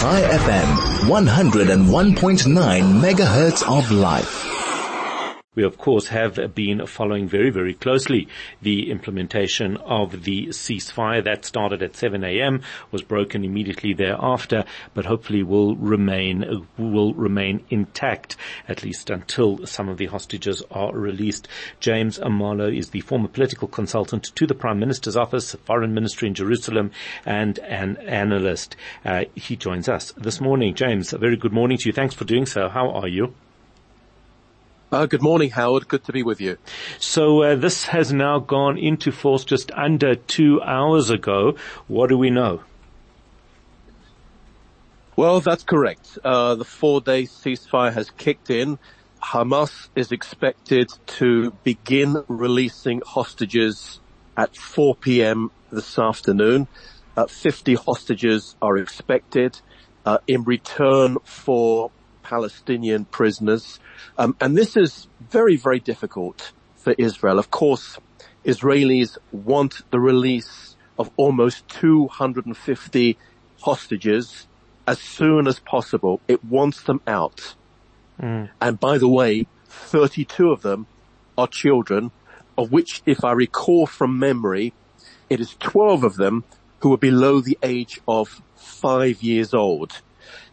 Chai FM, 101.9 megahertz of life. We of course have been following very, very closely the implementation of the ceasefire that started at 7 a.m., was broken immediately thereafter, but hopefully will remain, will remain intact, at least until some of the hostages are released. James Marlow is the former political consultant to the Prime Minister's office, Foreign Ministry in Jerusalem, and an analyst. Uh, he joins us this morning. James, a very good morning to you. Thanks for doing so. How are you? Uh, good morning, Howard. Good to be with you. So uh, this has now gone into force just under two hours ago. What do we know? Well, that's correct. Uh, the four-day ceasefire has kicked in. Hamas is expected to begin releasing hostages at 4 p.m. this afternoon. Uh, 50 hostages are expected uh, in return for Palestinian prisoners. Um, and this is very, very difficult for Israel. Of course, Israelis want the release of almost 250 hostages as soon as possible. It wants them out. Mm. And by the way, 32 of them are children, of which, if I recall from memory, it is 12 of them who are below the age of five years old.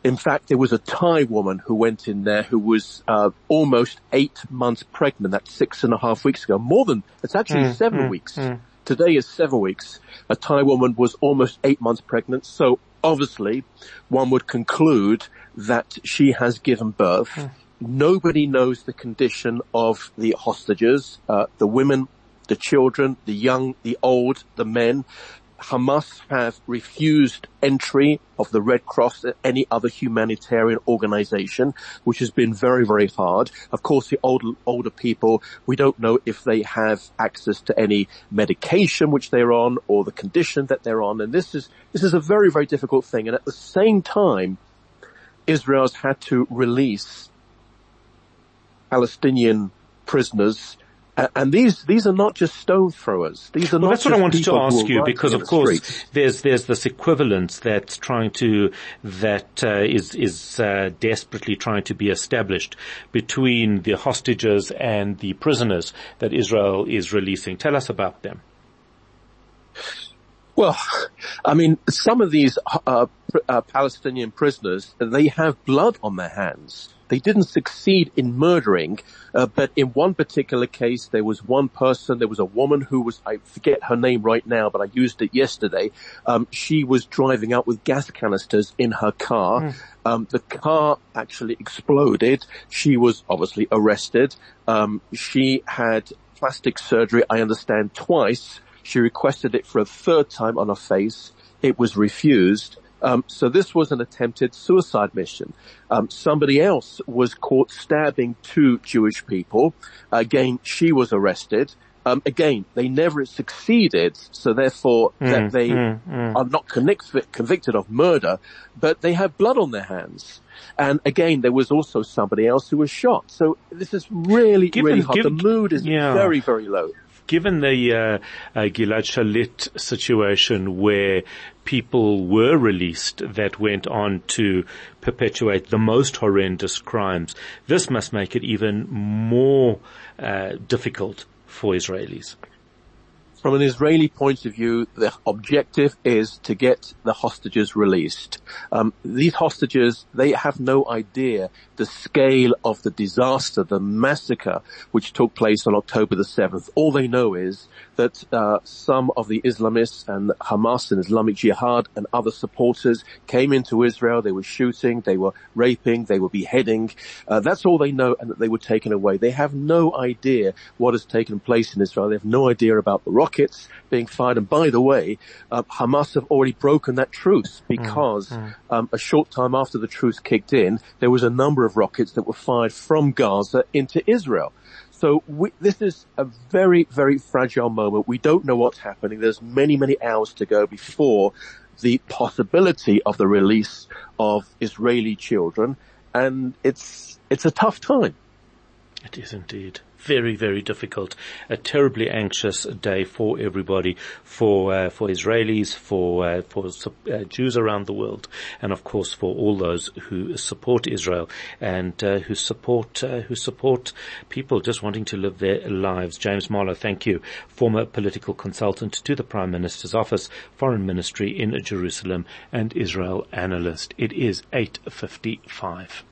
In fact, there was a Thai woman who went in there who was uh, almost eight months pregnant. That's six and a half weeks ago. More than it's actually mm, seven mm, weeks. Mm. Today is seven weeks. A Thai woman was almost eight months pregnant. So obviously, one would conclude that she has given birth. Hmm. Nobody knows the condition of the hostages, uh, the women, the children, the young, the old, the men. Hamas have refused entry of the Red Cross and any other humanitarian organization, which has been very, very hard. Of course, the older, older people, we don't know if they have access to any medication which they're on or the condition that they're on. And this is, this is a very, very difficult thing. And at the same time, Israel's had to release Palestinian prisoners and these these are not just stone throwers. These are well, not. That's what I wanted to ask you because, of course, there's there's this equivalence that's trying to that uh, is is uh, desperately trying to be established between the hostages and the prisoners that Israel is releasing. Tell us about them. Well, I mean, some of these uh, uh Palestinian prisoners they have blood on their hands. They didn't succeed in murdering, uh, but in one particular case, there was one person, there was a woman who was, I forget her name right now, but I used it yesterday. Um, she was driving out with gas canisters in her car. Mm. Um, the car actually exploded. She was obviously arrested. Um, she had plastic surgery, I understand, twice. She requested it for a third time on her face. It was refused. Um, so this was an attempted suicide mission. Um, somebody else was caught stabbing two Jewish people. Again, she was arrested. Um, again, they never succeeded, so therefore mm, that they mm, mm. are not convic- convicted of murder, but they have blood on their hands. And again, there was also somebody else who was shot. So this is really, given, really hard. Given, the mood is yeah. very, very low given the uh, uh, Gilad Shalit situation where people were released that went on to perpetuate the most horrendous crimes, this must make it even more uh, difficult for Israelis. From an Israeli point of view, the objective is to get the hostages released. Um, these hostages, they have no idea the scale of the disaster, the massacre which took place on October the 7th. All they know is that uh, some of the Islamists and Hamas and Islamic Jihad and other supporters came into Israel. They were shooting, they were raping, they were beheading. Uh, that's all they know, and that they were taken away. They have no idea what has taken place in Israel. They have no idea about the rock rockets being fired. And by the way, uh, Hamas have already broken that truce mm, because mm. Um, a short time after the truce kicked in, there was a number of rockets that were fired from Gaza into Israel. So we, this is a very, very fragile moment. We don't know what's happening. There's many, many hours to go before the possibility of the release of Israeli children. And it's, it's a tough time. It is indeed very, very difficult, a terribly anxious day for everybody, for uh, for Israelis, for uh, for uh, Jews around the world, and of course for all those who support Israel and uh, who support uh, who support people just wanting to live their lives. James Marlow, thank you, former political consultant to the Prime Minister's office, Foreign Ministry in Jerusalem, and Israel analyst. It is eight fifty five.